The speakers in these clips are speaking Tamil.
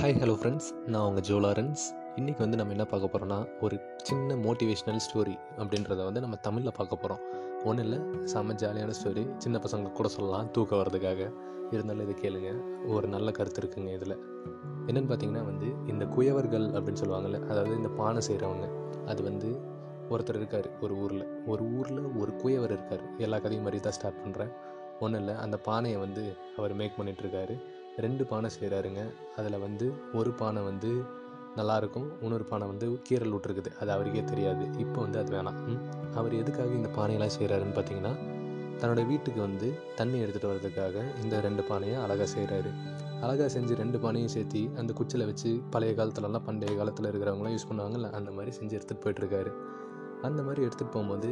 ஹாய் ஹலோ ஃப்ரெண்ட்ஸ் நான் உங்கள் ஜோலாரன்ஸ் இன்றைக்கி வந்து நம்ம என்ன பார்க்க போகிறோன்னா ஒரு சின்ன மோட்டிவேஷ்னல் ஸ்டோரி அப்படின்றத வந்து நம்ம தமிழில் பார்க்க போகிறோம் ஒன்றும் இல்லை செம்ம ஜாலியான ஸ்டோரி சின்ன பசங்க கூட சொல்லலாம் தூக்கம் வர்றதுக்காக. இருந்தாலும் இதை கேளுங்க. ஒரு நல்ல கருத்து இருக்குங்க இதில். என்னென்னு பார்த்தீங்கன்னா வந்து இந்த குயவர்கள் அப்படின்னு சொல்லுவாங்கள்ல அதாவது இந்த பானை செய்கிறவங்க அது வந்து ஒருத்தர் இருக்கார் ஒரு ஊரில். ஒரு ஊரில் ஒரு குயவர் இருக்கார். எல்லா கதையும் மாதிரி தான் ஸ்டார்ட் பண்ணுறேன் ஒன்றும் இல்லை அந்த பானையை வந்து அவர் மேக் பண்ணிகிட்ருக்காரு ரெண்டு பானை செய்கிறாருங்க அதில் வந்து ஒரு பானை வந்து நல்லாயிருக்கும் இன்னொரு பானை வந்து கீரல் விட்ருக்குது அது அவருக்கே தெரியாது. இப்போ வந்து அது வேணாம். அவர் எதுக்காக இந்த பானையெல்லாம் செய்கிறாருன்னு பார்த்தீங்கன்னா தன்னோட வீட்டுக்கு வந்து தண்ணி எடுத்துகிட்டு வர்றதுக்காக இந்த ரெண்டு பானையை அழகாக செய்கிறாரு அழகாக செஞ்சு ரெண்டு பானையும் சேர்த்து அந்த குச்சியில் வச்சு பழைய காலத்துலலாம் பண்டைய காலத்தில் இருக்கிறவங்களாம் யூஸ் பண்ணுவாங்கல்ல அந்த மாதிரி செஞ்சு எடுத்துகிட்டு போயிட்டுருக்காரு. அந்த மாதிரி எடுத்துகிட்டு போகும்போது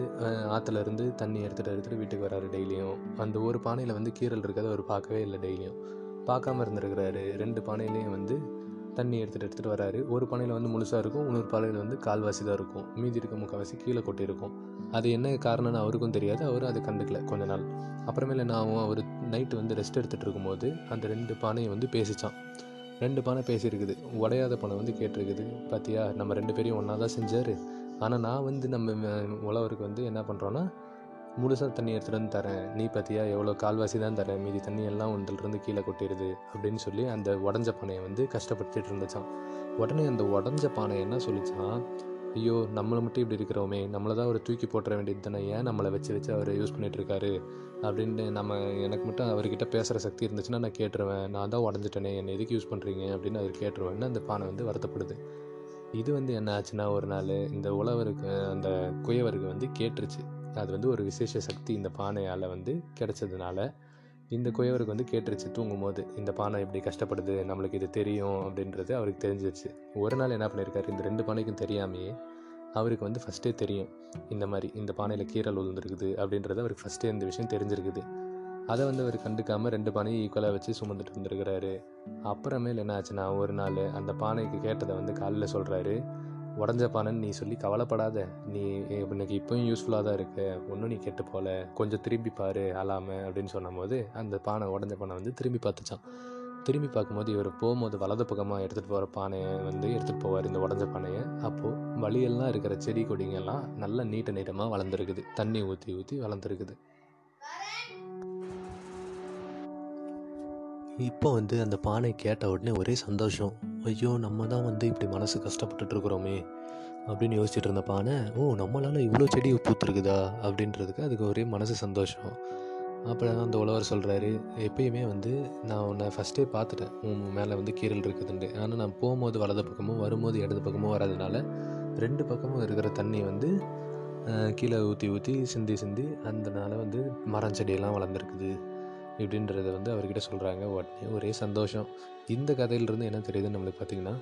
ஆற்றுலேருந்து இருந்து தண்ணி எடுத்துகிட்டு எடுத்துகிட்டு வீட்டுக்கு வராரு டெய்லியும். அந்த ஒரு பானையில் வந்து கீரல் இருக்கிறத அவர் பார்க்கவே இல்லை டெய்லியும். பார்க்காம இருந்திருக்கிறாரு. ரெண்டு பானையிலையும் வந்து தண்ணி எடுத்துகிட்டு எடுத்துகிட்டு வராரு. ஒரு பானையில் வந்து முழுசாக இருக்கும். இன்னொரு பானையில் வந்து கால்வாசி தான் இருக்கும். மீதி இருக்க முக்கால்வாசி கீழே கொட்டியிருக்கும் அது என்ன காரணம்னு அவருக்கும் தெரியாது. அவரும் அதை கண்டுக்கல கொஞ்ச நாள். அப்புறமேல என்ன ஆகும் அவர் நைட்டு வந்து ரெஸ்ட் எடுத்துகிட்டு இருக்கும்போது அந்த ரெண்டு பானையை வந்து பேசிச்சான். ரெண்டு பானை பேசியிருக்குது. உடையாத பானை வந்து கேட்டிருக்குது. பார்த்தியா நம்ம ரெண்டு பேரையும் ஒன்றா தான் செஞ்சார். ஆனால் நான் வந்து நம்ம உழவருக்கு வந்து என்ன பண்ணுறோன்னா முழுசாக தண்ணி எடுத்துகிட்டு வந்து தரேன். நீ பார்த்தியா எவ்வளோ கால்வாசி தான் தரேன். மீதி தண்ணி எல்லாம் ஒன்றிலிருந்து கீழே கொட்டிடுது அப்படின்னு சொல்லி அந்த உடஞ்ச பானையை வந்து கஷ்டப்படுத்திட்டு இருந்துச்சான் உடனே அந்த உடஞ்ச பானை என்ன சொல்லிச்சான் ஐயோ நம்மளை மட்டும் இப்படி இருக்கிறோமே. நம்மளை தான் அவர் தூக்கி போட்டுற வேண்டியது தானே. ஏன் நம்மளை வச்சு வச்சு அவர் யூஸ் பண்ணிகிட்ருக்காரு இருக்காரு? அப்படின்ட்டு நம்ம எனக்கு மட்டும் அவர்கிட்ட பேசுகிற சக்தி இருந்துச்சுன்னா நான் கேட்டுருவேன். நான் தான் உடஞ்சிட்டேனே. என்னை எதுக்கு யூஸ் பண்ணுறீங்க அப்படின்னு அவர் கேட்டுருவேன்னு அந்த பானை வந்து வருத்தப்படுது. இது வந்து என்ன ஆச்சுன்னா ஒரு நாள் இந்த உழவருக்கு அந்த குயவருக்கு வந்து கேட்டுருச்சு. அது வந்து ஒரு விசேஷ சக்தி இந்த பானையால் வந்து கிடைச்சதுனால இந்த குயவருக்கு வந்து கேட்டுருச்சு தூங்கும் போது இந்த பானை இப்படி கஷ்டப்படுது நம்மளுக்கு இது தெரியும் அப்படின்றது அவருக்கு தெரிஞ்சிருச்சு. ஒரு நாள் என்ன பண்ணியிருக்காரு இந்த ரெண்டு பானைக்கும் தெரியாமையே அவருக்கு வந்து ஃபஸ்ட்டே தெரியும் இந்த மாதிரி இந்த பானையில் கீரல் உழுந்துருக்குது அப்படின்றது அவருக்கு ஃபஸ்ட்டே இந்த விஷயம் தெரிஞ்சிருக்குது. அதை வந்து அவர் கண்டுக்காமல் ரெண்டு பானையும் ஈக்குவலாக வச்சு சுமந்துட்டு இருந்திருக்கிறாரு. அப்புறமேல என்ன ஆச்சுன்னா ஒரு நாள் அந்த பானைக்கு கேட்டதை வந்து காலையில் சொல்கிறாரு உடஞ்ச பானைன்னு நீ சொல்லி கவலைப்படாத. நீ இன்னைக்கு இப்போயும் யூஸ்ஃபுல்லாக தான் இருக்கு. ஒன்றும் நீ கெட்டு போல. கொஞ்சம் திரும்பி பாரு அழாம அப்படின்னு சொன்னபோது அந்த பானை உடஞ்ச பானை வந்து திரும்பி பார்த்துச்சான். திரும்பி பார்க்கும்போது இவர் போகும்போது வலது பக்கமாக எடுத்துகிட்டு போகிற பானையை வந்து எடுத்துகிட்டு போவார் இந்த உடஞ்ச பானையை. அப்போது வழியெல்லாம் இருக்கிற செடி கொடிங்கெல்லாம் நல்லா நீட்ட நீட்டமாக வளர்ந்துருக்குது. தண்ணி ஊற்றி ஊற்றி வளர்ந்துருக்குது. இப்போ வந்து அந்த பானை கேட்ட உடனே ஒரே சந்தோஷம். ஐயோ நம்ம தான் வந்து இப்படி மனசு கஷ்டப்பட்டுட்டு இருக்கிறோமே அப்படின்னு யோசிச்சுட்டு இருந்த பானை ஓ நம்மளால் இவ்வளோ செடி பூத்துருக்குதா? அப்படின்றதுக்கு அதுக்கு ஒரே மனசு சந்தோஷம். அப்புறம் அந்த உழவர் சொல்கிறாரு எப்பயுமே வந்து நான் உன்னை ஃபஸ்ட்டே பார்த்துட்டேன். உன் மேலே வந்து கீரல் இருக்குதுண்டு ஆனால் நான் போகும்போது வலது பக்கமும் வரும்போது இடது பக்கமும் வராதனால ரெண்டு பக்கமும் இருக்கிற தண்ணி வந்து கீழே ஊற்றி ஊற்றி சிந்தி சிந்தி அதனால் வந்து மரம் செடியெல்லாம் வளர்ந்துருக்குது. இப்படின்றத வந்து அவர்கிட்ட சொல்கிறாங்க உடனே ஒரே சந்தோஷம். இந்த கதையிலிருந்து என்ன தெரியுதுன்னு நம்மளுக்கு பார்த்தீங்கன்னா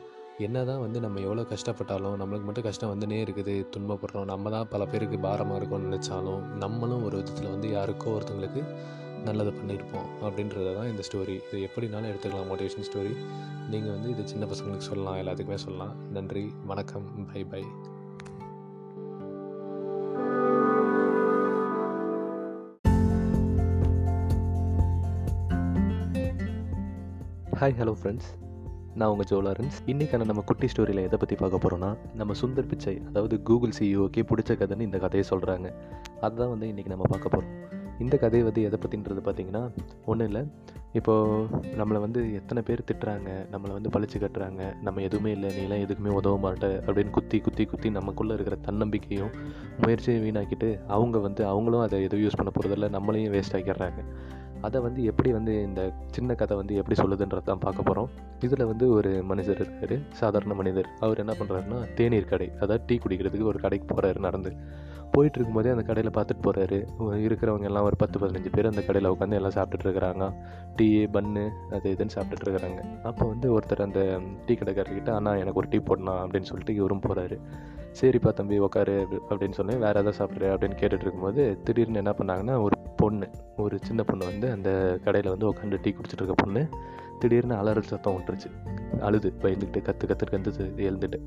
என்ன தான் வந்து நம்ம எவ்வளோ கஷ்டப்பட்டாலும் நம்மளுக்கு மட்டும் கஷ்டம் வந்துனே இருக்குது. துன்பப்படுறோம். நம்ம தான் பல பேருக்கு பாரமாக இருக்கும்னு நினச்சாலும் நம்மளும் ஒரு விதத்தில் வந்து யாருக்கோ ஒருத்தங்களுக்கு நல்லது பண்ணியிருப்போம் அப்படின்றத தான் இந்த ஸ்டோரி இது எப்படினாலும் எடுத்துக்கலாம். மோட்டிவேஷன் ஸ்டோரி நீங்கள் வந்து இது சின்ன பசங்களுக்கு சொல்லலாம். எல்லாத்துக்குமே சொல்லலாம். நன்றி. வணக்கம். Bye bye hi hello friends நான் உங்கள் ஜோலாரன்ஸ் இன்றைக்கான நம்ம குட்டி ஸ்டோரியில் எதை பற்றி பார்க்க போகிறோன்னா நம்ம சுந்தர் பிச்சை அதாவது கூகுள் சிஇஓக்கே பிடிச்ச கதைன்னு இந்த கதையை சொல்கிறாங்க அதுதான் வந்து இன்றைக்கி நம்ம பார்க்க போகிறோம் இந்த கதை வந்து எதை பற்றின்றது பார்த்திங்கன்னா ஒன்றும் இல்லை. இப்போது நம்மளை வந்து எத்தனை பேர் திட்டுறாங்க நம்மளை வந்து பழிச்சு கட்டுறாங்க நம்ம எதுவுமே இல்லை நீலாம் எதுக்குமே உதவ மாட்ட அப்படின்னு குத்தி குத்தி குத்தி நமக்குள்ளே இருக்கிற தன்னம்பிக்கையும் முயற்சியும் வீணாக்கிட்டு அவங்க வந்து அவங்களும் அதை எதுவும் யூஸ் பண்ண போகிறதில்ல நம்மளையும் வேஸ்ட் ஆக்கிடுறாங்க. அதை வந்து எப்படி வந்து இந்த சின்ன கதை வந்து எப்படி சொல்லுதுன்றது தான் பார்க்க போகிறோம் இதில் வந்து ஒரு மனிதர் இருக்கார் சாதாரண மனிதர். அவர் என்ன பண்ணுறாருன்னா தேநீர் கடை அதாவது டீ குடிக்கிறதுக்கு ஒரு கடைக்கு போகிறாரு நடந்து. போயிட்டு இருக்கும்போதே அந்த கடையில் பார்த்துட்டு போகிறாரு இருக்கிறவங்க எல்லாம் ஒரு பத்து பதினஞ்சு பேர் அந்த கடையில் உட்காந்து எல்லாம் சாப்பிட்டுட்டு இருக்கிறாங்க. டீ பன்னு அது இதுன்னு சாப்பிட்டுட்டு இருக்கிறாங்க. அப்போ வந்து ஒருத்தர் அந்த டீ கடைக்காரர்கிட்ட அண்ணா எனக்கு ஒரு டீ போடணும் அப்படின்னு சொல்லிட்டு இவரும் போகிறாரு சரிப்பா தம்பி உட்காரு அப்படின்னு சொல்லி வேறு எதாவது சாப்பிட்ற அப்படின்னு கேட்டுட்டு இருக்கும்போது திடீர்னு என்ன பண்ணாங்கன்னா ஒரு பொண்ணு ஒரு சின்ன பொண்ணு வந்து அந்த கடையில் வந்து உட்காந்து டீ குடிச்சிட்டு இருக்க பொண்ணு திடீர்னு அலறல் சத்தம் விட்டுருச்சு. அழுது பயந்துக்கிட்டு கற்று கற்று கற்று எழுந்துட்டு.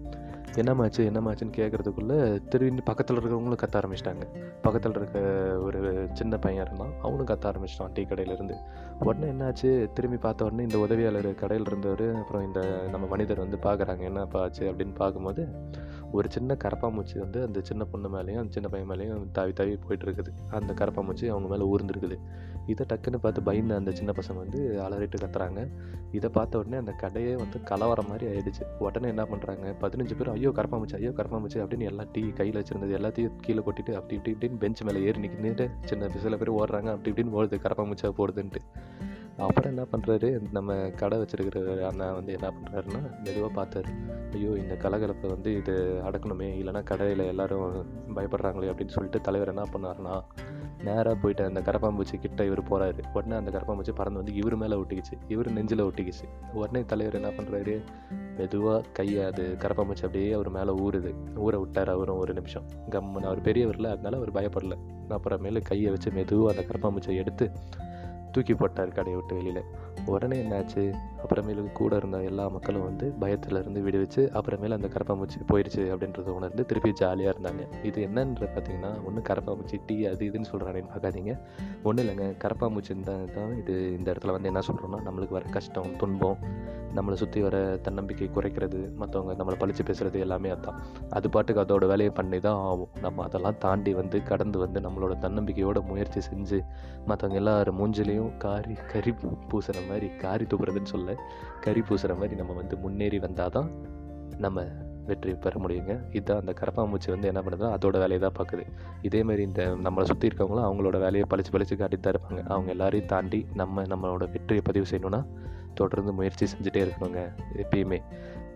என்னமாச்சு என்னமாச்சுன்னு கேட்குறதுக்குள்ளே திரும்பி பக்கத்தில் இருக்கிறவங்களும் கத்த ஆரம்பிச்சிட்டாங்க. பக்கத்தில் இருக்க ஒரு சின்ன பையன் இருந்தான். அவனும் கத்த ஆரம்பிச்சிட்டான் டீ கடையிலேருந்து. உடனே என்னாச்சு? திரும்பி பார்த்த உடனே இந்த உதவியாளர் கடையில் இருந்தவர் அப்புறம் இந்த நம்ம மனிதர் வந்து பார்க்குறாங்க என்னப்பா ஆச்சு அப்படின்னு பார்க்கும்போது ஒரு சின்ன கரப்பாமூச்சி வந்து அந்த சின்ன பொண்ணு மேலேயும் அந்த சின்ன பையன் மேலேயும் தாவி தாவி போயிட்டு இருக்குது அந்த கரப்பாமூச்சி அவங்க மேலே ஊர்ந்துருக்குது. இதை டக்குன்னு பார்த்து பயந்து அந்த சின்ன பசங்க வந்து அலறிட்டு கத்துறாங்க. இதை பார்த்த உடனே அந்த கடையே வந்து கலவரம் மாதிரி ஆயிடுச்சு. உடனே என்ன பண்ணுறாங்க பதினஞ்சு பேர் ஐயோ கரப்பாமிச்சு ஐயோ கரப்பாமிச்சு அப்படின்னு எல்லா டீ கையில் வச்சிருந்தது. எல்லாத்தையும் கீழே கொட்டிட்டு அப்படி இப்படி இப்படின்னு பெஞ்ச் மேலே ஏறி நிற்கிட்டு சின்ன சில பேர் ஓடுறாங்க. அப்படி இப்படின்னு ஓடுது கரப்பாமிச்சா போடுதுன்ட்டு. அப்புறம் என்ன பண்ணுறாரு நம்ம கடை வச்சுருக்கிற அண்ணா வந்து என்ன பண்ணுறாருன்னா மெதுவாக பார்த்தாரு. ஐயோ இந்த கலகலப்பை வந்து இது அடக்கணுமே. இல்லைன்னா கடையில் எல்லாரும் பயப்படுறாங்களே அப்படின்னு சொல்லிட்டு தலைவர் என்ன பண்ணாருன்னா நேராக போயிட்டு அந்த கரப்பாம்பூச்சி கிட்ட இவர் போகிறாரு உடனே அந்த கரப்பாம்பூச்சி பறந்து வந்து இவர் மேலே ஒட்டிக்கிச்சு. இவர் நெஞ்சில் ஒட்டிக்கிச்சு. உடனே தலைவர் என்ன பண்ணுறாரு மெதுவாக கையை அது கரப்பாம்பூச்சி அப்படியே அவர் மேலே ஊறுது ஊற விட்டார் அவரும் ஒரு நிமிஷம். கம்முன்னு. அவர் பெரியவரில் அதனால அவர் பயப்படலை. அப்புறமேலு கையை வச்சு மெதுவாக அந்த கரப்பாம்பூச்சியை எடுத்து தூக்கி போட்டார் கடையை விட்டு வெளியில். உடனே என்னாச்சு? அப்புறமேலு கூட இருந்த எல்லா மக்களும் வந்து பயத்தில் இருந்து விடுவிச்சு அப்புறமேல அந்த கரப்பாம்பூச்சி போயிடுச்சு அப்படின்றத உணர்ந்து திருப்பி ஜாலியாக இருந்தாங்க. இது என்னன்ற பார்த்தீங்கன்னா ஒன்று கரப்பாம்பூச்சி டீ அது இதுன்னு சொல்கிறானேன்னு பார்க்காதீங்க ஒன்றும் இல்லைங்க கரப்பாம்பூச்சின்னு தான் தான் இது இந்த இடத்துல வந்து என்ன சொல்கிறோன்னா நம்மளுக்கு வர கஷ்டம் துன்பம் நம்மளை சுற்றி வர தன்னம்பிக்கை குறைக்கிறது மற்றவங்க நம்மளை பழிச்சு பேசுகிறது எல்லாமே அதுதான் அது பாட்டுக்கு அதோட வேலையை பண்ணி தான் ஆகும். நம்ம அதெல்லாம் தாண்டி வந்து கடந்து வந்து நம்மளோட தன்னம்பிக்கையோட முயற்சி செஞ்சு மற்றவங்க எல்லாரும் மூஞ்சிலையும் காரி கறி பூசுகிற மாதிரி காரி துப்புறதுன்னு சொல்ல கறி பூசுகிற மாதிரி நம்ம வந்து முன்னேறி வந்தால் தான் நம்ம வெற்றி பெற முடியுங்க. இதுதான் அந்த கரப்பாம்பூச்சி வந்து என்ன பண்ணுதுன்னா அதோட வேலையை தான் பார்க்குது. இதேமாரி இந்த நம்மளை சுற்றி இருக்கவங்களும் அவங்களோட வேலையை பழிச்சு பழிச்சு காட்டிட்டு தான் இருப்பாங்க. அவங்க எல்லாரையும் தாண்டி நம்ம நம்மளோட வெற்றியை பதிவு செய்யணும்னா தொடர்ந்து முயற்சி செஞ்சுட்டே இருக்கணுங்க எப்பயுமே.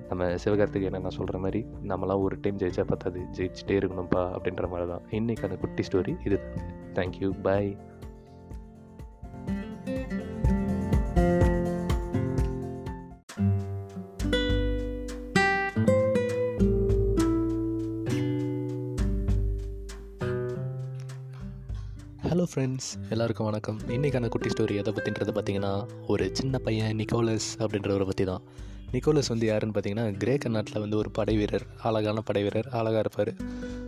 நம்ம சிவகார்த்திகேயன் நான் சொல்கிற மாதிரி நம்மளாம் ஒரு டைம் ஜெயிச்சா பார்த்தாது ஜெயிச்சுட்டே இருக்கணும்ப்பா அப்படின்ற மாதிரி தான். இன்றைக்கான குட்டி ஸ்டோரி இது தேங்க்யூ பாய் ஹலோ ஃப்ரெண்ட்ஸ் எல்லாருக்கும் வணக்கம். இன்றைக்கான குட்டி ஸ்டோரி எதை பற்றின்றது பார்த்தீங்கன்னா ஒரு சின்ன பையன் நிக்கோலஸ் அப்படின்றவரை பற்றி தான். நிக்கோலஸ் வந்து யாருன்னு பார்த்தீங்கன்னா கிரேக்க நாட்டில் வந்து ஒரு படை வீரர் அழகான படை வீரர் அழகாக இருப்பார்.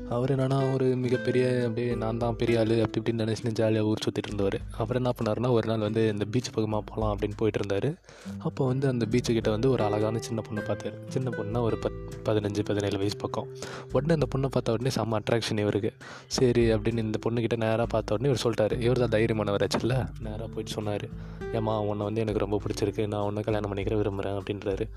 அவர் என்னென்னா ஒரு மிகப்பெரிய அப்படியே நான் தான் பெரிய ஆள் அப்படி இப்படின்னு நினச்சின்னு ஜாலியாக ஊர் சுற்றிட்டு இருந்தவர். அவர் என்ன பண்ணார்னா ஒரு நாள் வந்து இந்த பீச் பக்கமாக போகலாம் அப்படின்னு போயிட்டு இருந்தார். அப்போ வந்து அந்த பீச்சுக்கிட்ட வந்து ஒரு அழகான சின்ன பொண்ணை பார்த்தாரு. சின்ன பொண்ணா ஒரு பத் பதினஞ்சு பதினேழு வயசு பக்கம். உடனே அந்த பொண்ணை பார்த்த உடனே செம்ம அட்ராக்ஷன் இவருக்கு. சரி அப்படின்னு இந்த பொண்ணுக்கிட்ட நேராக பார்த்த உடனே இவர் சொல்லிட்டார். இவர் தான் தைரியமானவர் ஆச்சுல்ல? நேராக போயிட்டு சொன்னார். ஏம்மா உன்னை வந்து எனக்கு ரொம்ப பிடிச்சிருக்கு. நான் உன்னை கல்யாணம் பண்ணிக்கிற விரும்புகிறேன் அப்படின்றாரு.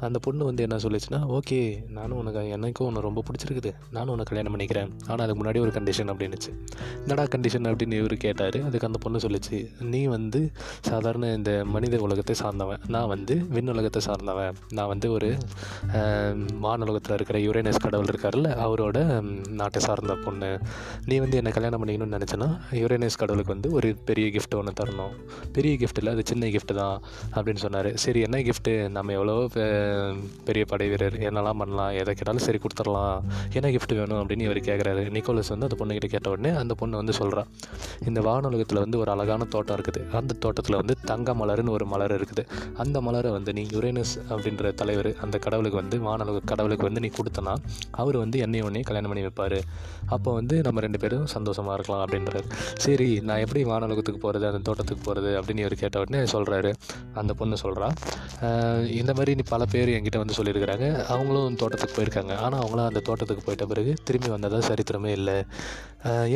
அந்த பொண்ணு வந்து என்ன சொல்லிச்சுன்னா ஓகே நானும் உனக்கு எனக்கும் உன்னை ரொம்ப பிடிச்சிருக்குது. நானும் உன்னை கல்யாணம் பண்ணிக்கிறேன் ஆனால் அதுக்கு முன்னாடி ஒரு கண்டிஷன் அப்படின்னுச்சு. என்னடா கண்டிஷன் அப்படின்னு இவர் கேட்டார். அதுக்கு அந்த பொண்ணு சொல்லிச்சு நீ வந்து சாதாரண இந்த மனித உலகத்தை சார்ந்தவன். நான் வந்து விண் உலகத்தை சார்ந்தவன். நான் வந்து ஒரு ஆஹ், வானுலகத்தில் இருக்கிற யுரேனஸ் கடவுள் இருக்கார்ல அவரோட நாட்டை சார்ந்த பொண்ணு. நீ வந்து என்னை கல்யாணம் பண்ணிக்கணும்னு நினச்சேன்னா யுரேனஸ் கடவுளுக்கு வந்து ஒரு பெரிய கிஃப்ட் ஒன்று தரணும். பெரிய கிஃப்ட் இல்லை அது சின்ன கிஃப்ட் தான் அப்படின்னு சொன்னார். சரி என்ன கிஃப்ட்டு நம்ம எவ்வளோ பெ- பெரிய படை வீரர் என்னெல்லாம் பண்ணலாம் எதை கேட்டாலும் சரி கொடுத்துடலாம். என்ன கிஃப்ட் வேணும் அப்படின்னு இவர் கேட்குறாரு நிக்கோலஸ் வந்து அந்த பொண்ணுக்கிட்ட கேட்ட உடனே அந்த பொண்ணு வந்து சொல்கிறான் இந்த வானுலகத்தில் வந்து ஒரு அழகான தோட்டம் இருக்குது. அந்த தோட்டத்தில் வந்து தங்க மலர்னு ஒரு மலர் இருக்குது. அந்த மலரை வந்து நீ யுரேனஸ் அப்படின்ற தலைவர் அந்த கடவுளுக்கு வந்து வானுலக கடவுளுக்கு வந்து நீ கொடுத்தனா அவர் வந்து என்னை உன்னையும் கல்யாணம் பண்ணி வைப்பார். அப்போ வந்து நம்ம ரெண்டு பேரும் சந்தோஷமாக இருக்கலாம் அப்படின்றாரு. சரி நான் எப்படி வானுலகத்துக்கு போகிறது அந்த தோட்டத்துக்கு போகிறது அப்படின்னு இவர் கேட்ட உடனே சொல்கிறாரு அந்த பொண்ணு சொல்கிறா இந்த மாதிரி நீ பல பேர் என்கிட்ட வந்து சொல்லியிருக்கிறாங்க. அவங்களும் தோட்டத்துக்கு போயிருக்காங்க. ஆனால் அவங்களாம் அந்த தோட்டத்துக்கு போயிட்ட பிறகு திரும்பி வந்ததா சரித்திரமே இல்லை.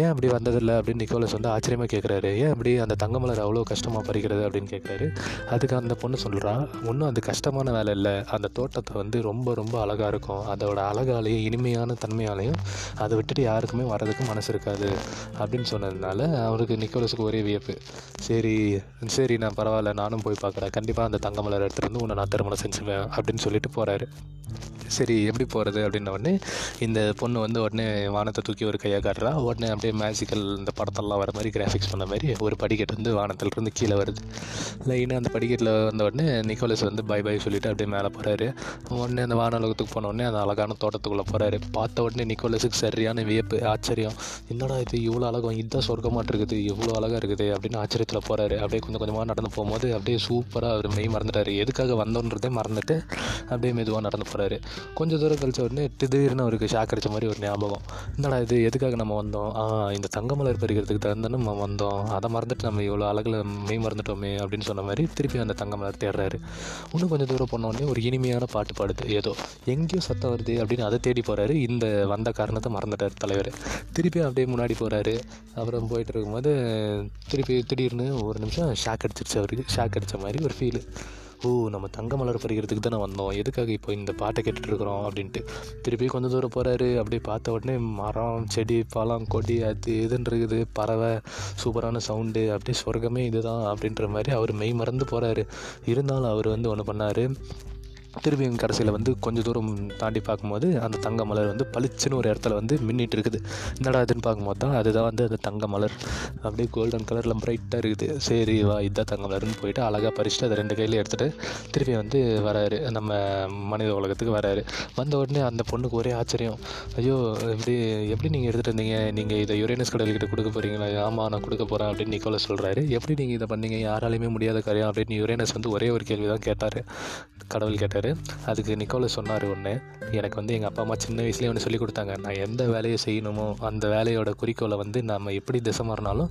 ஏன் அப்படி வந்ததில்லை அப்படின்னு நிக்கோலஸ் வந்து ஆச்சரியமாக கேட்குறாரு ஏன் அப்படி அந்த தங்கமலர் அவ்வளோ கஷ்டமாக பறிக்கிறது அப்படின்னு கேட்குறாரு அதுக்கு அந்த பொண்ணு சொல்கிறான் ஒன்றும் அது கஷ்டமான வேலை இல்லை. அந்த தோட்டத்தை வந்து ரொம்ப ரொம்ப அழகாக இருக்கும். அதோட அழகாலேயும் இனிமையான தன்மையாலையும் அதை விட்டுட்டு யாருக்குமே வரதுக்கு மனசு இருக்காது. அப்படின்னு சொன்னதுனால அவருக்கு நிக்கோலஸுக்கு ஒரே வியப்பு. சரி சரி நான் பரவாயில்ல. நானும் போய் பார்க்குறேன். கண்டிப்பாக அந்த தங்கமலர் எடுத்துகிட்டு வந்து உன்னை நான் திருமணம் செஞ்சுவேன். அப்படின்னு சொல்லிட்டு போகிறாரு சரி எப்படி போகிறது அப்படின்ன உடனே இந்த பொண்ணு வந்து உடனே வானத்தை தூக்கி ஒரு கையாக காட்டுறா. உடனே அப்படியே மேஜிக்கல் இந்த படத்தெல்லாம் வர மாதிரி கிராஃபிக்ஸ் பண்ண மாதிரி ஒரு படிக்கட்டு வந்து வானத்திலிருந்து கீழே வருது. லைனாக அந்த படிக்கட்டில் வந்த உடனே நிக்கோலஸ் வந்து பை பை சொல்லிட்டு அப்படியே மேலே போகிறாரு உடனே அந்த வானலோகத்துக்கு போன உடனே அந்த அழகான தோட்டத்துக்குள்ளே போகிறாரு பார்த்த உடனே நிக்கோலஸுக்கு சரியான வியப்பு ஆச்சரியம். என்னடா இது இவ்வளோ அழகம் இதுதான் சொர்க்கமாட்டு இருக்குது இவ்வளோ அழகாக இருக்குது அப்படின்னு ஆச்சரியத்தில் போகிறாரு அப்படியே கொஞ்சம் கொஞ்சமாக நடந்து போகும்போது அப்படியே சூப்பராக அவர் மெய் மறந்துட்டார். எதுக்காக வந்தோன்றதே மறந்துட்டு அப்படியே மெதுவாக நடந்து போகிறாரு கொஞ்சம் தூரம் கழிச்ச உடனே திடீர்னு அவருக்கு ஷாக் அடித்த மாதிரி ஒரு ஞாபகம். என்னடா இது எதுக்காக நம்ம வந்தோம்? இந்த தங்கமலர் பறிக்கிறதுக்கு தகுந்தானே நம்ம வந்தோம். அதை மறந்துட்டு நம்ம இவ்வளோ அழகில் மெய் மறந்துட்டோமே அப்படின்னு சொன்ன மாதிரி திருப்பி அந்த தங்கமலர் தேடுறாரு. இன்னும் கொஞ்சம் தூரம் போனோடனே ஒரு இனிமையான பாட்டு பாடுது. ஏதோ எங்கேயோ சத்தம் வருது அப்படின்னு அதை தேடி போகிறாரு இந்த வந்த காரணத்தை மறந்துட்டார் தலைவர். திருப்பி அப்படியே முன்னாடி போகிறாரு அப்புறம் போயிட்டு இருக்கும்போது திருப்பி திடீர்னு ஒரு நிமிஷம் ஷாக் அடிச்சிருச்சு அவருக்கு. ஷாக் அடித்த மாதிரி ஒரு ஃபீலு ஓ நம்ம தங்க மலர் பறிக்கிறதுக்கு தானே வந்தோம். எதுக்காக இப்போ இந்த பாட்டை கேட்டுட்ருக்குறோம் அப்படின்ட்டு. திருப்பி கொஞ்சம் தூரம் போகிறாரு அப்படியே பார்த்த உடனே மரம் செடி பழம் கொடி அது இதுன்னு இருக்குது பறவை சூப்பரான சவுண்டு அப்படியே சொர்க்கமே இதுதான் அப்படின்ற மாதிரி அவர் மெய் மறந்து போகிறாரு இருந்தாலும் அவர் வந்து ஒன்று பண்ணார். திரும்பியும் கடைசியில் வந்து கொஞ்சம் தூரம் தாண்டி பார்க்கும்போது அந்த தங்க மலர் வந்து பளிச்சுன்னு ஒரு இடத்துல வந்து மின்னிட்டு இருக்குது. என்னடா இதுன்னு பார்க்கும்போது தான் அதுதான் வந்து அந்த தங்க மலர். அப்படியே கோல்டன் கலரில் பிரைட்டாக இருக்குது. சரி வா இதுதான் தங்க மலர்னு போயிட்டு அழகாக பறிச்சுட்டு அதை ரெண்டு கையில் எடுத்துகிட்டு திருப்பி வந்து வராரு. நம்ம மனித உலகத்துக்கு வராரு. வந்த உடனே அந்த பொண்ணுக்கு ஒரே ஆச்சரியம். ஐயோ எப்படி எப்படி நீங்கள் எடுத்துகிட்டு இருந்தீங்க நீங்கள் இதை யுரேனஸ் கடவுள்கிட்ட கொடுக்க போகிறீங்களா ஆமாம் நான் கொடுக்க போகிறேன் அப்படின்னு நிக்கோல சொல்கிறாரு எப்படி நீங்கள் இதை பண்ணீங்க? யாராலையுமே முடியாத காரியம் அப்படின்னு யுரேனஸ் வந்து ஒரே ஒரு கேள்வி தான் கேட்டார். கடவுள் கேட்டார். அதுக்கு நிக்கோல சொன்னார் ஒன்று எனக்கு வந்து எங்கள் அப்பா அம்மா சின்ன வயசுலேயே ஒன்று சொல்லி கொடுத்தாங்க. நான் எந்த வேலையை செய்யணுமோ அந்த வேலையோட குறிக்கோளை வந்து நம்ம எப்படி திசை மாறினாலும்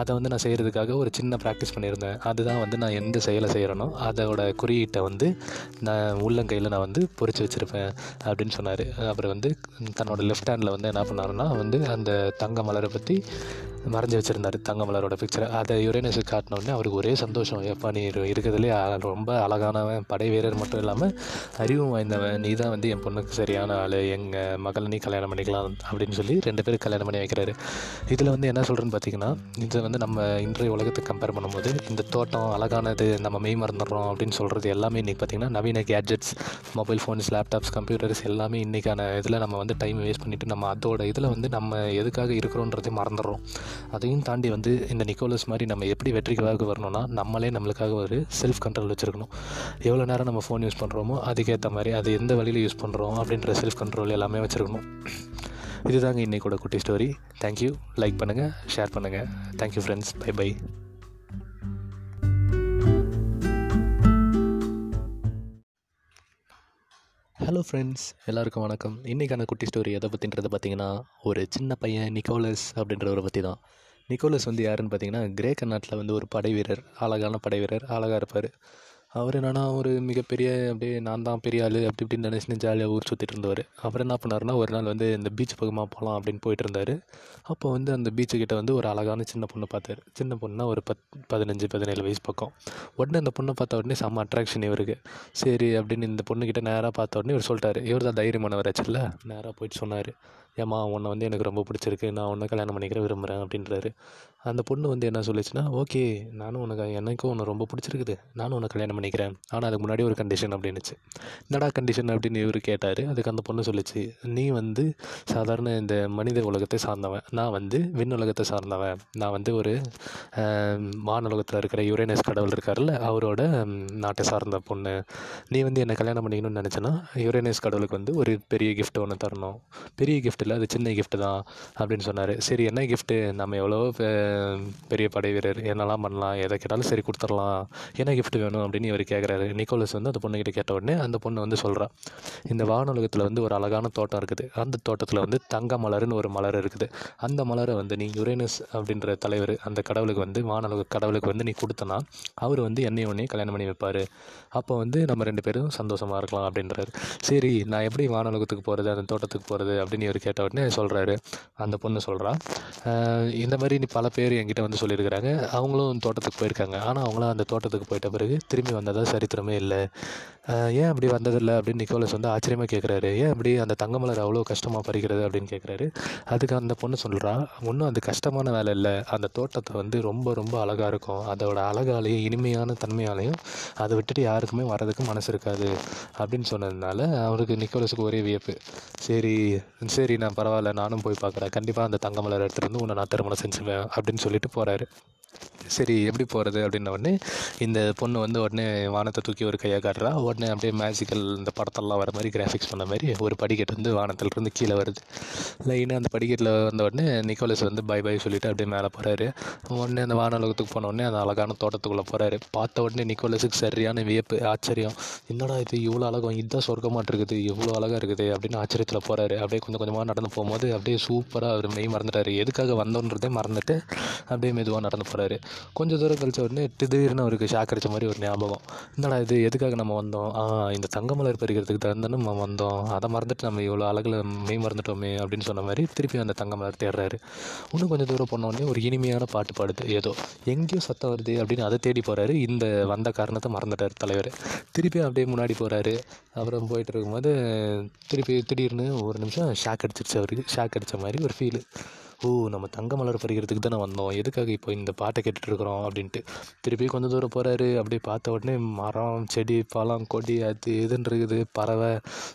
அதை வந்து நான் செய்கிறதுக்காக ஒரு சின்ன ப்ராக்டிஸ் பண்ணியிருந்தேன். அதுதான் வந்து நான் எந்த செயலை செய்கிறேனோ அதோட குறியீட்டை வந்து நான் உள்ளங்கையில் நான் வந்து பொறிச்சு வச்சுருப்பேன் அப்படின்னு சொன்னார். அப்புறம் வந்து தன்னோட லெஃப்ட் ஹேண்டில் வந்து என்ன பண்ணாருன்னா வந்து அந்த தங்க மலரை பற்றி மறைஞ்சி வச்சுருந்தார் தங்கமலரோட பிக்சரை அதை யுரேனஸுக்கு காட்டினோடனே அவருக்கு ஒரே சந்தோஷம். எப்பா நீ இருக்கிறதுலே ரொம்ப அழகானவன் படை வீரர் மட்டும் இல்லாமல் அறிவும் வாய்ந்தவன். நீ தான் வந்து என் பொண்ணுக்கு சரியான ஆள். எங்கள் மகளை நீ கல்யாணம் பண்ணிக்கலாம் அப்படின்னு சொல்லி ரெண்டு பேரும் கல்யாணம் பண்ணி வைக்கிறாரு. இதில் வந்து என்ன சொல்கிறேன்னு பார்த்தீங்கன்னா இது வந்து நம்ம இன்றைய உலகத்தை கம்பேர் பண்ணும்போது இந்த தோட்டம் அழகானது நம்ம மெய் மறந்துடுறோம் அப்படின்னு சொல்கிறது எல்லாமே இன்றைக்கி பார்த்திங்கன்னா நவீன gadgets mobile phones laptops computers எல்லாமே இன்றைக்கான இதில் நம்ம வந்து டைம் வேஸ்ட் பண்ணிவிட்டு நம்ம அதோட இதில் வந்து நம்ம எதுக்காக இருக்கிறோன்றதே மறந்துடுறோம். அதையும் தாண்டி வந்து இந்த நிக்கோலஸ் மாதிரி நம்ம எப்படி வெற்றிக்காக வரணும்னா நம்மளே நம்மளுக்காக ஒரு செல்ஃப் கண்ட்ரோல் வச்சுருக்கணும். எவ்வளோ நேரம் நம்ம ஃபோன் யூஸ் பண்ணுறோமோ அதுக்கேற்ற மாதிரி அது எந்த வழியில் யூஸ் பண்ணுறோம் அப்படின்ற செல்ஃப் கண்ட்ரோல் எல்லாமே வச்சுருக்கணும். இதுதாங்க இன்றைக்கூட குட்டி ஸ்டோரி தேங்க்யூ லைக் பண்ணுங்கள் ஷேர் பண்ணுங்கள் thank you friends bye bye hello friends எல்லாருக்கும் வணக்கம். இன்றைக்கான குட்டி ஸ்டோரி எதை பற்றின்றது பார்த்தீங்கன்னா ஒரு சின்ன பையன் நிக்கோலஸ் அப்படின்றவரை பற்றி தான் நிக்கோலஸ் வந்து யாருன்னு பார்த்தீங்கன்னா கிரேக்க நாட்டில் வந்து ஒரு படை வீரர் அழகான படை வீரர் அழகாக இருப்பார். அவர் என்னன்னா ஒரு மிகப்பெரிய அப்படியே நான் தான் பெரிய ஆள் அப்படி இப்படின்னு நினச்சின்னு ஜாலியாக ஊர் சுற்றிட்டு இருந்தவர். அப்புறம் என்ன பண்ணாருன்னா ஒரு நாள் வந்து இந்த பீச் பக்கமாக போகலாம் அப்படின்னு போயிட்டு இருந்தார். அப்போ வந்து அந்த பீச்சு வந்து ஒரு அழகான சின்ன பொண்ணை பார்த்தாரு. சின்ன பொண்ணுனா ஒரு பத் பதினஞ்சு பதினேழு வயசு பக்கம். உடனே அந்த பொண்ணை பார்த்த உடனே செம்ம அட்ராக்ஷன் இவருக்கு. சரி அப்படின்னு இந்த பொண்ணுக்கிட்ட நேராக பார்த்த உடனே இவர் சொல்லிட்டாரு. இவர் தான் தைரியமானவர் ஆச்சுல்ல நேராக போயிட்டு சொன்னார். ஏம்மா உன்னை வந்து எனக்கு ரொம்ப பிடிச்சிருக்கு நான் உன்னை கல்யாணம் பண்ணிக்கிற விரும்புகிறேன் அப்படின்றாரு. அந்த பொண்ணு வந்து என்ன சொல்லிச்சுன்னா ஓகே நானும் உனக்கு எனக்கும் உன்னை ரொம்ப பிடிச்சிருக்குது நானும் உன்னை கல்யாணம் பண்ணிக்கிறேன் ஆனால் அதுக்கு முன்னாடி ஒரு கண்டிஷன் அப்படின்னுச்சு. என்னடா கண்டிஷன் அப்படின்னு இவர் கேட்டார். அதுக்கு அந்த பொண்ணு சொல்லிச்சு நீ வந்து சாதாரண இந்த மனித உலகத்தை சார்ந்தவன் நான் வந்து விண் உலகத்தை சார்ந்தவன். நான் வந்து ஒரு வானுலகத்தில் இருக்கிற யுரேனஸ் கடவுள் இருக்கார்ல அவரோட நாட்டை சார்ந்த பொண்ணு. நீ வந்து என்னை கல்யாணம் பண்ணிக்கணும்னு நினச்சேன்னா யுரேனஸ் கடவுளுக்கு வந்து ஒரு பெரிய கிஃப்ட் ஒன்று தரணும். பெரிய கிஃப்ட் இல்லை அது சின்ன கிஃப்ட் தான் அப்படின்னு சொன்னார். சரி என்ன கிஃப்ட்டு நம்ம எவ்வளோ பெரிய படை வீரர் என்னெல்லாம் பண்ணலாம் எதை கேட்டாலும் சரி கொடுத்துடலாம். என்ன கிஃப்ட் வேணும் அப்படின்னு இவர் கேட்குறாரு நிக்கோலஸ் வந்து அந்த பொண்ணுக்கிட்ட கேட்ட உடனே அந்த பொண்ணு வந்து சொல்கிறா இந்த வானுலகத்தில் வந்து ஒரு அழகான தோட்டம் இருக்குது. அந்த தோட்டத்தில் வந்து தங்க மலர்னு ஒரு மலர் இருக்குது. அந்த மலரை வந்து நீ யுரேனஸ் அப்படின்ற தலைவர் அந்த கடவுளுக்கு வந்து வானுலக கடவுளுக்கு வந்து நீ கொடுத்தனா அவர் வந்து என்னையும் உன்னையும் கல்யாணம் பண்ணி வைப்பார். அப்போ வந்து நம்ம ரெண்டு பேரும் சந்தோஷமாக இருக்கலாம் அப்படின்றாரு. சரி நான் எப்படி வானுலகத்துக்கு போகிறது அந்த தோட்டத்துக்கு போகிறது அப்படின்னு இவர் கேட்ட உடனே சொல்கிறாரு அந்த பொண்ணு சொல்கிறா இந்த மாதிரி நீ பல பேர் என்கிட்ட வந்து சொல்லியிருக்கிறாங்க. அவங்களும் தோட்டத்துக்கு போயிருக்காங்க. ஆனால் அவங்களாம் அந்த தோட்டத்துக்கு போயிட்ட பிறகு திரும்பி வந்ததாக சரித்திரமே இல்லை. ஏன் அப்படி வந்ததில்லை அப்படின்னு நிக்கோலஸ் வந்து ஆச்சரியமாக கேட்குறாரு ஏன் அப்படி அந்த தங்கமலர் அவ்வளோ கஷ்டமாக பறிக்கிறது அப்படின்னு கேட்குறாரு அதுக்கு அந்த பொண்ணு சொல்கிறா ஒன்றும் அது கஷ்டமான வேலை இல்லை. அந்த தோட்டத்தை வந்து ரொம்ப ரொம்ப அழகாக இருக்கும். அதோட அழகாலையும் இனிமையான தன்மையாலையும் அதை விட்டுட்டு யாருக்குமே வரதுக்கு மனசு இருக்காது. அப்படின்னு சொன்னதுனால அவருக்கு நிக்கோலஸுக்கு ஒரே வியப்பு. சரி சரி நான் பரவாயில்ல. நானும் போய் பார்க்குறேன். கண்டிப்பாக அந்த தங்கமலர் எடுத்துகிட்டு வந்து உன்னை நான் திருமணம் செஞ்சுவேன் அப்படின்னு சொல்லிட்டு போகிறாரு சரி எப்படி போகிறது அப்படின்ன உடனே இந்த பொண்ணு வந்து உடனே வானத்தை தூக்கி ஒரு கையாக காட்டுறா. உடனே அப்படியே மேஜிக்கல் இந்த படத்தெல்லாம் வர மாதிரி கிராஃபிக்ஸ் பண்ண மாதிரி ஒரு படிக்கட்டு வந்து வானத்திலிருந்து கீழே வருது. லைனாக அந்த படிக்கட்டில் வந்த உடனே நிக்கோலஸ் வந்து பை பை சொல்லிட்டு அப்படியே மேலே போகிறாரு உடனே அந்த வானலோகத்துக்கு போன உடனே அந்த அழகான தோட்டத்துக்குள்ளே போகிறாரு பார்த்த உடனே நிக்கோலஸுக்கு சரியான வியப்பு ஆச்சரியம். என்னடா இது இவ்வளோ அழகம் இதுதான் சொர்க்கமாட்டு இருக்குது இவ்வளோ அழகாக இருக்குது அப்படின்னு ஆச்சரியத்தில் போகிறாரு அப்படியே கொஞ்சம் கொஞ்சமாக நடந்து போகும்போது அப்படியே சூப்பராக அவர் மெய் மறந்துட்டாரு. எதுக்காக வந்தோன்றதே மறந்துட்டு அப்படியே மெதுவாக நடந்து போகிறாரு கொஞ்சம் தூரம் கழிச்ச உடனே திடீர்னு அவருக்கு ஷாக் அடிச்ச மாதிரி ஒரு ஞாபகம். என்னடா இது எதுக்காக நம்ம வந்தோம்? இந்த தங்கமலர் பறிக்கிறதுக்கு தகுந்தானே நம்ம வந்தோம். அதை மறந்துட்டு நம்ம இவ்வளோ அழகில் மெய் மறந்துட்டோமே அப்படின்னு சொன்ன மாதிரி திருப்பி அந்த தங்கமலர் தேடுறாரு. இன்னும் கொஞ்சம் தூரம் போனோடனே ஒரு இனிமையான பாட்டு பாடுது. ஏதோ எங்கேயோ சத்தம் வருது அப்படின்னு அதை தேடி போகிறாரு இந்த வந்த காரணத்தை மறந்துட்டார் தலைவர். திருப்பி அப்படியே முன்னாடி போகிறாரு அப்புறம் போயிட்டு இருக்கும்போது திருப்பி திடீர்னு ஒரு நிமிஷம் ஷாக் அடிச்சிருச்சு அவருக்கு. ஷாக் அடித்த மாதிரி ஒரு ஃபீலு ஓ நம்ம தங்க மலர் பறிக்கிறதுக்கு தானே வந்தோம். எதுக்காக இப்போ இந்த பாட்டை கேட்டுட்ருக்குறோம் அப்படின்ட்டு. திருப்பி கொஞ்சம் தூரம் போகிறாரு அப்படியே பார்த்த உடனே மரம் செடி பழம் கொடி அது இதுன்னு இருக்குது. பறவை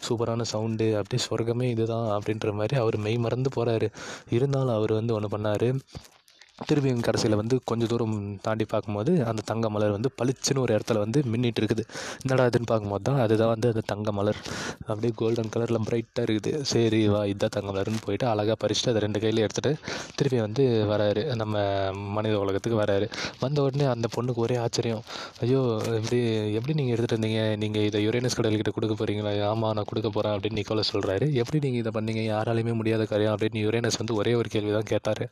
சூப்பரான சவுண்டு. அப்படியே சொர்க்கமே இதுதான் அப்படின்ற மாதிரி அவர் மெய் மறந்து போகிறாரு இருந்தாலும் அவர் வந்து ஒன்று பண்ணார். திரும்பியும் கடைசியில் வந்து கொஞ்சம் தூரம் தாண்டி பார்க்கும்போது அந்த தங்க மலர் வந்து பளிச்சுன்னு ஒரு இடத்துல வந்து மின்னிட்டு இருக்குது. என்னடா இதுன்னு பார்க்கும்போது தான் அதுதான் வந்து அந்த தங்க மலர். அப்படியே கோல்டன் கலரில் பிரைட்டாக இருக்குது. சரி வா இதுதான் தங்க மலர்னு போயிட்டு அழகாக பறிச்சுட்டு அதை ரெண்டு கையில் எடுத்துகிட்டு திருப்பி வந்து வராரு. நம்ம மனித உலகத்துக்கு வராரு. வந்த உடனே அந்த பொண்ணுக்கு ஒரே ஆச்சரியம். ஐயோ இப்படி எப்படி நீங்கள் எடுத்துகிட்டு இருந்தீங்க நீங்கள் இதை யுரேனஸ் கடல்கிட்ட கொடுக்க போகிறீங்களா ஆமாம் நான் கொடுக்க போகிறேன் அப்படின்னு நிக்கோல சொல்கிறாரு எப்படி நீங்கள் இதை பண்ணீங்க? யாராலையுமே முடியாத காரியம் அப்படின்னு யுரேனஸ் வந்து ஒரே ஒரு கேள்வி தான் கேட்டார்.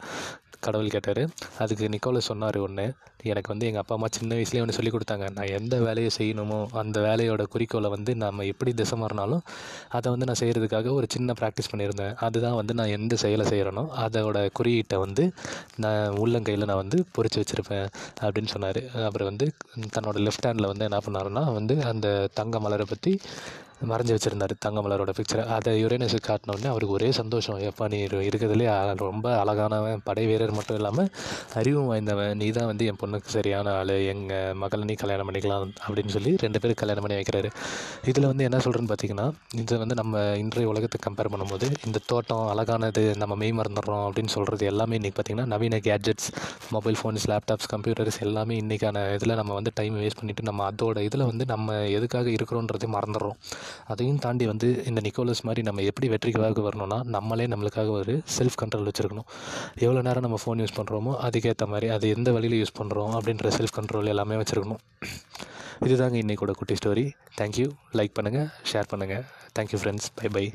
கடவுள் கேட்டார். அதுக்கு நிக்கோலஸ் சொன்னார் ஒன்று எனக்கு வந்து எங்கள் அப்பா அம்மா சின்ன வயசுலேயே ஒன்று சொல்லி கொடுத்தாங்க. நான் எந்த வேலையை செய்யணுமோ அந்த வேலையோட குறிக்கோளை வந்து நம்ம எப்படி திசை மாறினாலும் அதை வந்து நான் செய்கிறதுக்காக ஒரு சின்ன ப்ராக்டிஸ் பண்ணியிருந்தேன். அதுதான் வந்து நான் எந்த செயலை செய்கிறேனோ அதோட குறியீட்டை வந்து நான் உள்ளங்கையில் நான் வந்து பொறிச்சு வச்சுருப்பேன் அப்படின்னு சொன்னார். அப்புறம் வந்து தன்னோட லெஃப்ட் ஹேண்டில் வந்து என்ன பண்ணாருன்னா வந்து அந்த தங்க மலரை பற்றி மறைஞ்சி வச்சுருந்தார் தங்கமலரோட பிக்சரை அதை யுரேனஸுக்கு காட்டினோடனே அவருக்கு ஒரே சந்தோஷம். எப்பா நீ இருக்கிறதுலே ரொம்ப அழகானவன் படை வீரர் மட்டும் இல்லாமல் அறிவும் வாய்ந்தவன். நீ தான் வந்து என் பொண்ணுக்கு சரியான ஆள். எங்கள் மகளை நீ கல்யாணம் பண்ணிக்கலாம் அப்படின்னு சொல்லி ரெண்டு பேரும் கல்யாணம் பண்ணி வைக்கிறாரு. இதில் வந்து என்ன சொல்கிறேன்னு பார்த்தீங்கன்னா இது வந்து நம்ம இன்றைய உலகத்தை கம்பேர் பண்ணும்போது இந்த தோட்டம் அழகானது நம்ம மெய் மறந்துடுறோம் அப்படின்னு சொல்கிறது எல்லாமே இன்றைக்கி பார்த்திங்கன்னா நவீன gadgets mobile phones laptops computers எல்லாமே இன்றைக்கான இதில் நம்ம வந்து டைம் வேஸ்ட் பண்ணிவிட்டு நம்ம அதோட இதில் வந்து நம்ம எதுக்காக இருக்கிறோன்றதை மறந்துடுறோம். அதையும் தாண்டி வந்து இந்த நிக்கோலஸ் மாதிரி நம்ம எப்படி வெற்றிக்காக வரணும்னா நம்மளே நம்மளுக்காக ஒரு செல்ஃப் கண்ட்ரோல் வச்சுருக்கணும். எவ்வளோ நேரம் நம்ம ஃபோன் யூஸ் பண்ணுறோமோ அதுக்கேற்ற மாதிரி அது எந்த வழியில் யூஸ் பண்ணுறோம் அப்படின்ற செல்ஃப் கண்ட்ரோல் எல்லாமே வச்சுருக்கணும். இதுதாங்க இன்றைக்கூட குட்டி ஸ்டோரி தேங்க்யூ லைக் பண்ணுங்கள் ஷேர் பண்ணுங்கள் thank you friends bye bye